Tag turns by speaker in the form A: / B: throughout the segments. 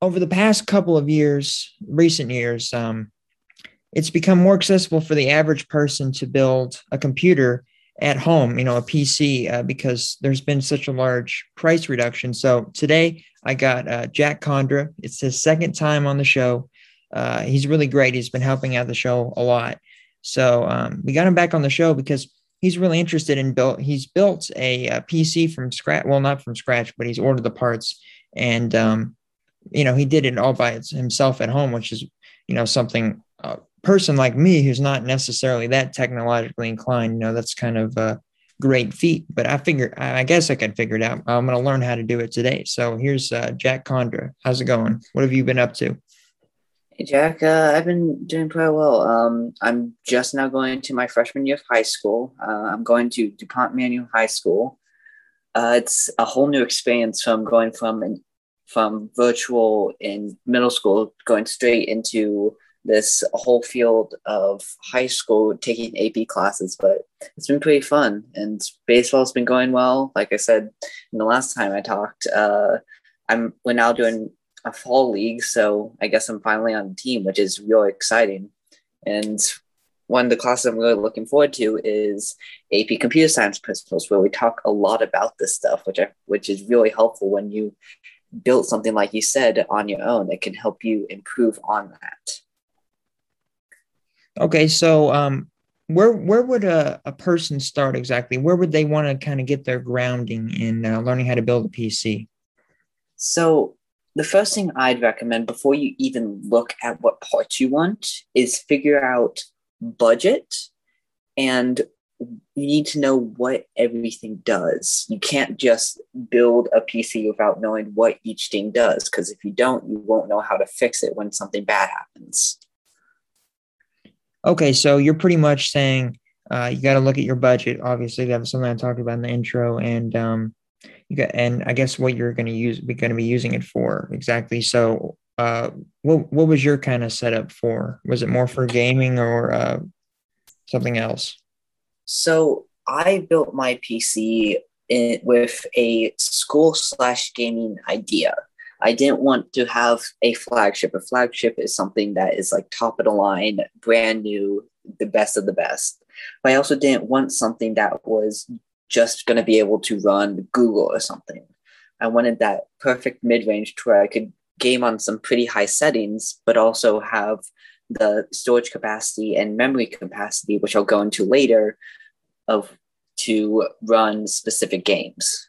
A: over the past couple of years, recent years, um, it's become more accessible for the average person to build a computer at home, you know, a PC, uh, because there's been such a large price reduction. So today I got uh, Jack Condra. It's his second time on the show. Uh, he's really great. He's been helping out the show a lot. So um, we got him back on the show because he's really interested in built. He's built a, a, PC from scratch. Well, not from scratch, but he's ordered the parts, and um, you know he did it all by himself at home, which is you know something a person like me who's not necessarily that technologically inclined. You know that's kind of a great feat. But I figure I guess I could figure it out. I'm going to learn how to do it today. So here's uh, Jack Condra. How's it going? What have you been up to?
B: Hey Jac, uh, I've been doing pretty well. Um, I'm just now going to my freshman year of high school. Uh, I'm going to DuPont Manual High School. Uh, it's a whole new experience from going from an, from virtual in middle school, going straight into this whole field of high school, taking AP classes. But it's been pretty fun, and baseball's been going well. Like I said in the last time I talked, uh, I'm we're now doing a fall league, so I guess I'm finally on the team, which is really exciting. And one of the classes I'm really looking forward to is AP Computer Science Principles, where we talk a lot about this stuff, which I which is really helpful when you build something like you said on your own. that can help you improve on that.
A: Okay, so um, where where would a, a person start exactly? Where would they want to kind of get their grounding in uh, learning how to build a PC?
B: So the first thing I'd recommend before you even look at what parts you want is figure out budget and you need to know what everything does. You can't just build a PC without knowing what each thing does because if you don't, you won't know how to fix it when something bad happens.
A: Okay, so you're pretty much saying uh, you got to look at your budget. Obviously, that was something I talked about in the intro, and um, you got, and I guess what you're going to use, be going to be using it for exactly. So, uh, what what was your kind of setup for? Was it more for gaming or uh, something else?
B: So I built my PC in, with a school slash gaming idea. I didn't want to have a flagship. A flagship is something that is like top of the line, brand new, the best of the best. But I also didn't want something that was just going to be able to run Google or something. I wanted that perfect mid range to where I could game on some pretty high settings, but also have the storage capacity and memory capacity, which I'll go into later, of to run specific games.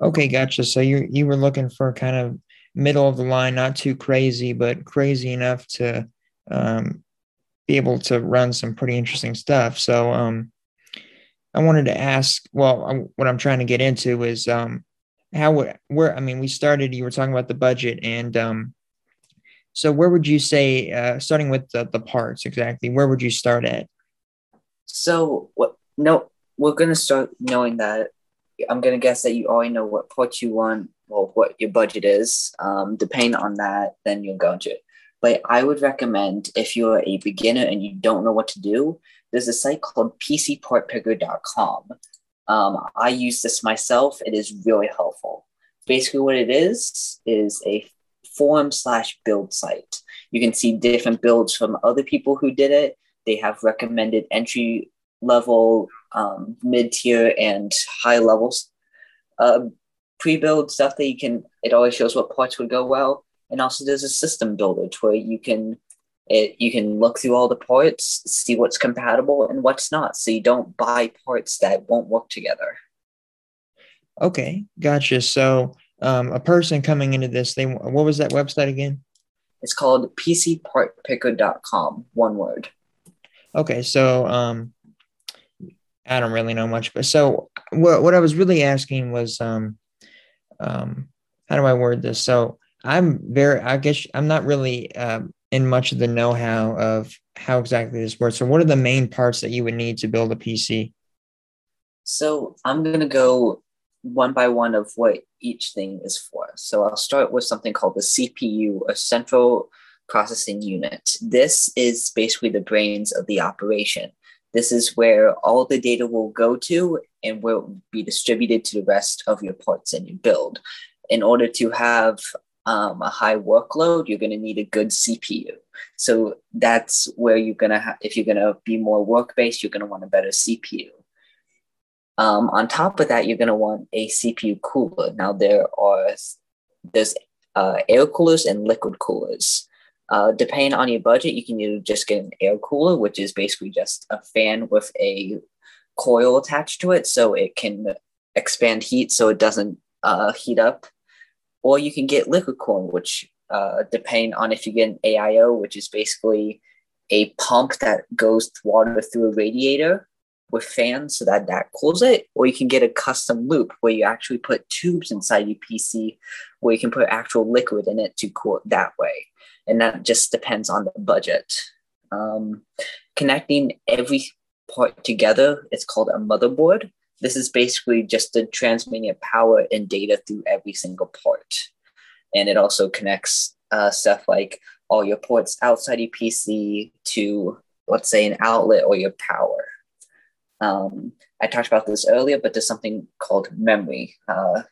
A: Okay, gotcha. So you you were looking for kind of middle of the line, not too crazy, but crazy enough to um, be able to run some pretty interesting stuff. So um, I wanted to ask, well, what I'm trying to get into is um, how where I mean, we started. You were talking about the budget, and um, so where would you say, uh, starting with the, the parts exactly, where would you start at?
B: So what? No, we're gonna start knowing that. I'm gonna guess that you already know what parts you want, well, what your budget is. Um, depending on that, then you'll go into it. But I would recommend if you're a beginner and you don't know what to do, there's a site called pcpartpicker.com. Um, I use this myself. It is really helpful. Basically, what it is is a forum slash build site. You can see different builds from other people who did it. They have recommended entry level, um, mid tier, and high levels. Uh, pre-build stuff that you can. It always shows what parts would go well, and also there's a system builder to where you can it, you can look through all the parts, see what's compatible and what's not, so you don't buy parts that won't work together.
A: Okay, gotcha. So, um, a person coming into this, they what was that website again?
B: It's called pcpartpicker.com, one word.
A: Okay, so um, I don't really know much, but so what what I was really asking was um, um, how do I word this? So I'm very, I guess I'm not really um, in much of the know-how of how exactly this works. So what are the main parts that you would need to build a PC?
B: So I'm going to go one by one of what each thing is for. So I'll start with something called the CPU, a central processing unit. This is basically the brains of the operation. This is where all the data will go to and will be distributed to the rest of your parts in your build. In order to have um, a high workload, you're going to need a good CPU. So that's where you're going to have, if you're going to be more work based, you're going to want a better CPU. Um, on top of that, you're going to want a CPU cooler. Now there are there's uh, air coolers and liquid coolers. Uh, depending on your budget, you can either just get an air cooler, which is basically just a fan with a coil attached to it, so it can expand heat so it doesn't uh, heat up. Or you can get liquid cooling, which uh, depending on if you get an AIO, which is basically a pump that goes water through a radiator with fans so that that cools it, or you can get a custom loop where you actually put tubes inside your PC where you can put actual liquid in it to cool it that way. And that just depends on the budget. Um, connecting every part together, it's called a motherboard. This is basically just the transmitting of power and data through every single port. And it also connects uh, stuff like all your ports outside your PC to, let's say, an outlet or your power. Um, I talked about this earlier, but there's something called memory. Uh,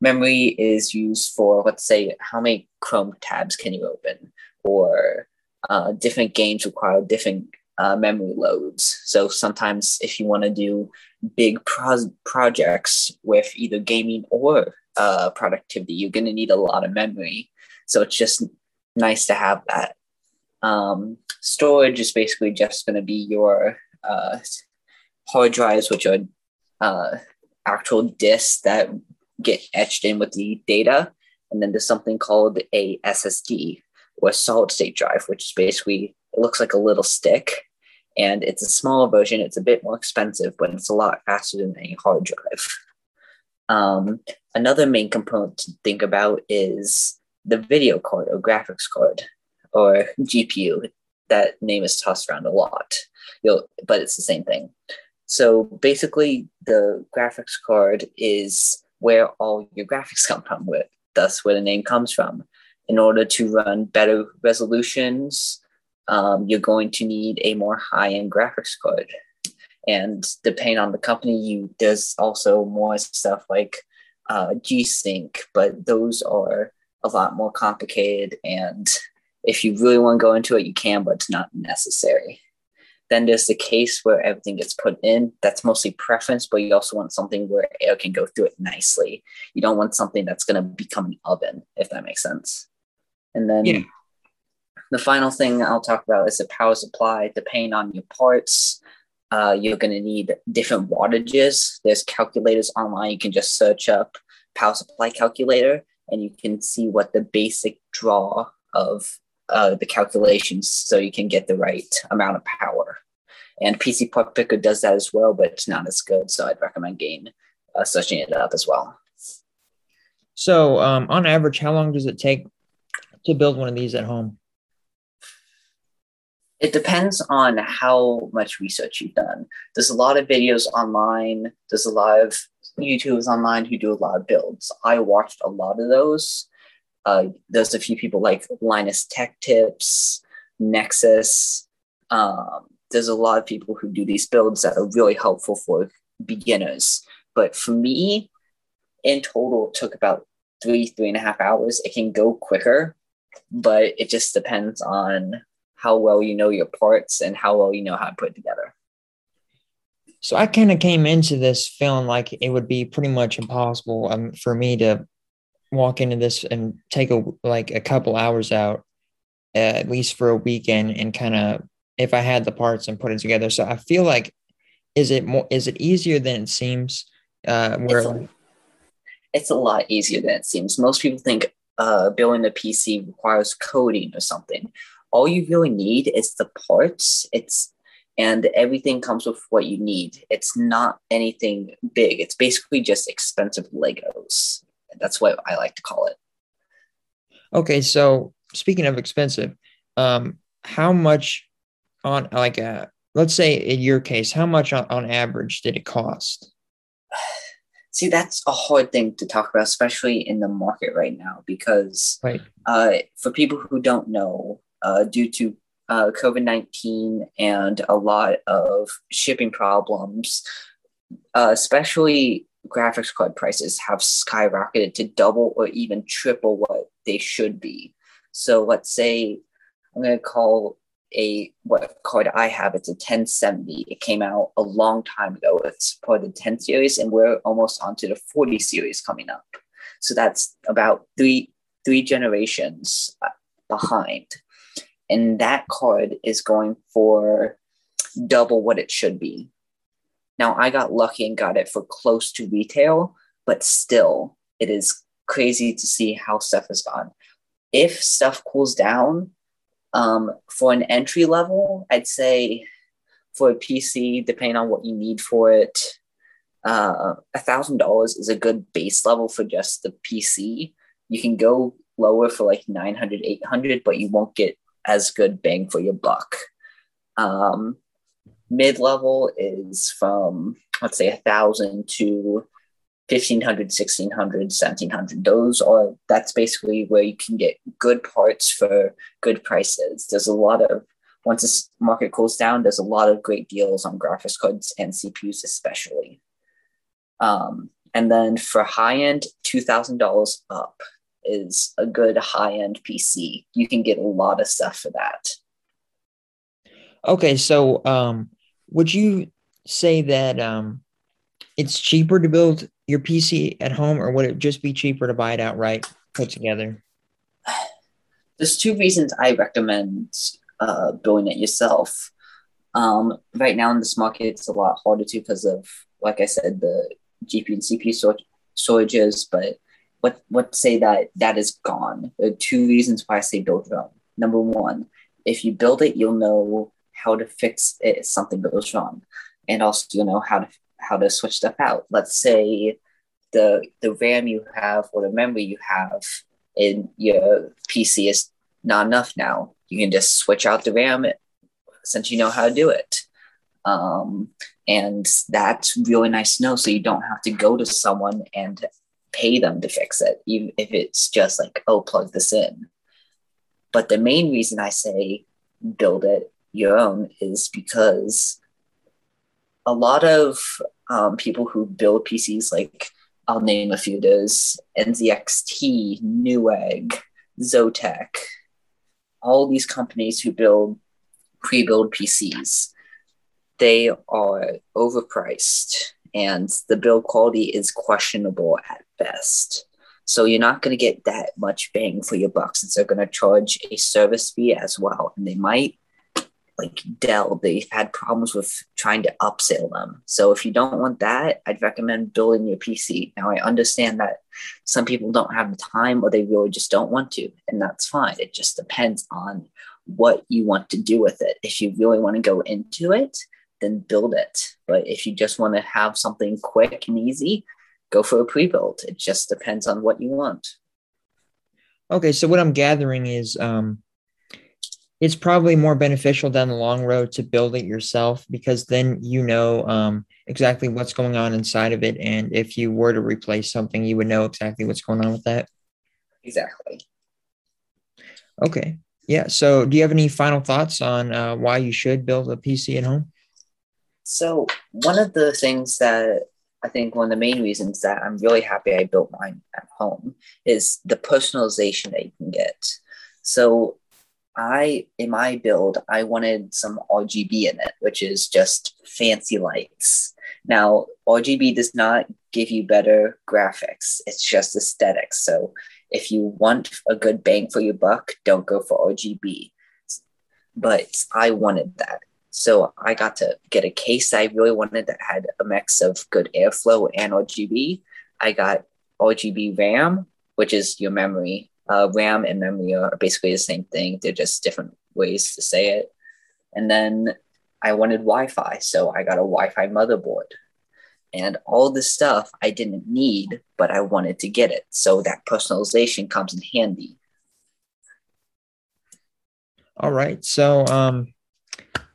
B: memory is used for, let's say, how many Chrome tabs can you open, or uh, different games require different uh, memory loads. So sometimes, if you want to do big pro- projects with either gaming or uh, productivity, you're going to need a lot of memory. So it's just nice to have that. Um, storage is basically just going to be your uh, hard drives, which are uh, actual disks that get etched in with the data. And then there's something called a SSD or a solid state drive, which is basically, it looks like a little stick. And it's a smaller version. It's a bit more expensive, but it's a lot faster than a hard drive. Um, another main component to think about is the video card or graphics card or GPU. That name is tossed around a lot, You'll, but it's the same thing. So basically, the graphics card is where all your graphics come from, with thus where the name comes from. In order to run better resolutions, um, you're going to need a more high-end graphics card. And depending on the company, you there's also more stuff like uh, G-Sync, but those are a lot more complicated. And if you really want to go into it, you can, but it's not necessary. Then there's the case where everything gets put in. That's mostly preference, but you also want something where air can go through it nicely. You don't want something that's going to become an oven, if that makes sense. And then yeah. the final thing I'll talk about is the power supply. Depending on your parts, uh, you're going to need different wattages. There's calculators online. You can just search up power supply calculator and you can see what the basic draw of uh, the calculations so you can get the right amount of power. And PC Part Picker does that as well, but it's not as good. So I'd recommend getting uh, searching it up as well.
A: So, um, on average, how long does it take to build one of these at home?
B: It depends on how much research you've done. There's a lot of videos online. There's a lot of YouTubers online who do a lot of builds. I watched a lot of those uh, there's a few people like Linus Tech Tips, Nexus. Um, there's a lot of people who do these builds that are really helpful for beginners. But for me, in total, it took about three, three and a half hours. It can go quicker, but it just depends on how well you know your parts and how well you know how to put it together.
A: So I kind of came into this feeling like it would be pretty much impossible um, for me to walk into this and take a like a couple hours out uh, at least for a weekend and kind of if I had the parts and put it together. So I feel like is it more is it easier than it seems? Uh, where
B: it's a, it's a lot easier than it seems. Most people think uh, building a PC requires coding or something. All you really need is the parts. It's and everything comes with what you need. It's not anything big. It's basically just expensive Legos. That's what I like to call it.
A: Okay, so speaking of expensive, um, how much on like a uh, let's say in your case, how much on, on average did it cost?
B: See, that's a hard thing to talk about, especially in the market right now, because
A: right.
B: uh, for people who don't know, uh, due to uh, COVID 19 and a lot of shipping problems, uh, especially graphics card prices have skyrocketed to double or even triple what they should be. So let's say I'm going to call a what card I have. It's a 1070. It came out a long time ago. It's part of the 10 series, and we're almost onto the 40 series coming up. So that's about three three generations uh, behind, and that card is going for double what it should be. Now I got lucky and got it for close to retail, but still, it is crazy to see how stuff has gone. If stuff cools down, um, for an entry level, I'd say for a PC, depending on what you need for it, uh, a thousand dollars is a good base level for just the PC. You can go lower for like 900, 800, but you won't get as good bang for your buck. Um, mid level is from let's say a thousand to 1500 1600 1700 those are that's basically where you can get good parts for good prices. There's a lot of once this market cools down there's a lot of great deals on graphics cards and cpus especially. Um, and then for high end $2000 up is a good high end pc you can get a lot of stuff for that.
A: Okay so um, would you say that um, it's cheaper to build your PC at home, or would it just be cheaper to buy it outright put together?
B: There's two reasons I recommend uh, building it yourself. Um, right now in this market, it's a lot harder to because of, like I said, the GPU and CPU stor- storages. But what what say that that is gone? There are two reasons why I say build your own. Number one, if you build it, you'll know how to fix it if something goes wrong, and also you'll know how to how to switch stuff out. Let's say the the RAM you have or the memory you have in your PC is not enough now. You can just switch out the RAM since you know how to do it. Um, and that's really nice to know. So you don't have to go to someone and pay them to fix it, even if it's just like, oh, plug this in. But the main reason I say build it your own is because a lot of um, people who build PCs, like I'll name a few, there's NZXT, Newegg, Zotac, all these companies who build pre-built PCs, they are overpriced and the build quality is questionable at best. So you're not going to get that much bang for your buck since they're going to charge a service fee as well. And they might like Dell, they've had problems with trying to upsell them. So if you don't want that, I'd recommend building your PC. Now I understand that some people don't have the time or they really just don't want to, and that's fine. It just depends on what you want to do with it. If you really want to go into it, then build it. But if you just want to have something quick and easy, go for a pre-built. It just depends on what you want.
A: Okay, so what I'm gathering is um it's probably more beneficial down the long road to build it yourself because then you know um, exactly what's going on inside of it. And if you were to replace something, you would know exactly what's going on with that.
B: Exactly.
A: Okay. Yeah. So, do you have any final thoughts on uh, why you should build a PC at home?
B: So, one of the things that I think one of the main reasons that I'm really happy I built mine at home is the personalization that you can get. So, I in my build, I wanted some RGB in it, which is just fancy lights. Now, RGB does not give you better graphics, it's just aesthetics. So if you want a good bang for your buck, don't go for RGB. But I wanted that. So I got to get a case I really wanted that had a mix of good airflow and RGB. I got RGB RAM, which is your memory, uh, RAM and memory are basically the same thing. They're just different ways to say it. And then I wanted Wi Fi. So I got a Wi Fi motherboard. And all this stuff I didn't need, but I wanted to get it. So that personalization comes in handy.
A: All right. So um,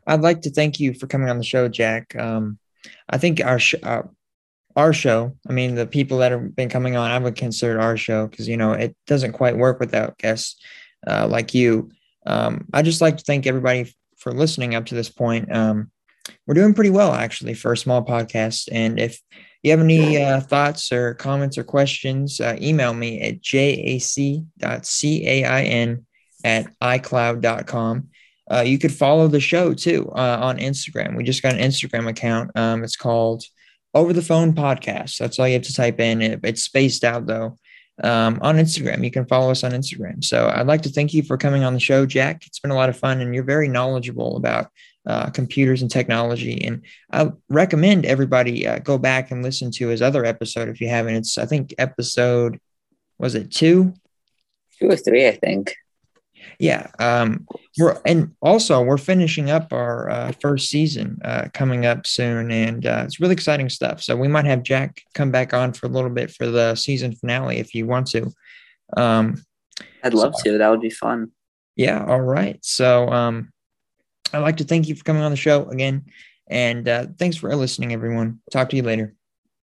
A: I'd like to thank you for coming on the show, Jack. Um, I think our, sh- uh, our show. I mean, the people that have been coming on, I would consider our show because you know it doesn't quite work without guests uh, like you. Um, I just like to thank everybody for listening up to this point. Um, we're doing pretty well actually for a small podcast, and if you have any uh, thoughts or comments or questions, uh, email me at jac.cain at icloud.com. Uh, you could follow the show too uh, on Instagram. We just got an Instagram account. Um, it's called Over the Phone Podcast. That's all you have to type in. It, it's spaced out though. Um, on Instagram, you can follow us on Instagram. So I'd like to thank you for coming on the show, Jack. It's been a lot of fun, and you're very knowledgeable about uh, computers and technology. And I recommend everybody uh, go back and listen to his other episode if you haven't. It's I think episode was it two,
B: two or three, I think.
A: Yeah, um, we're and also we're finishing up our uh, first season uh, coming up soon, and uh, it's really exciting stuff. So we might have Jack come back on for a little bit for the season finale if you want to. Um,
B: I'd love so, to. That would be fun.
A: Yeah. All right. So um, I'd like to thank you for coming on the show again. And uh, thanks for listening, everyone. Talk to you later.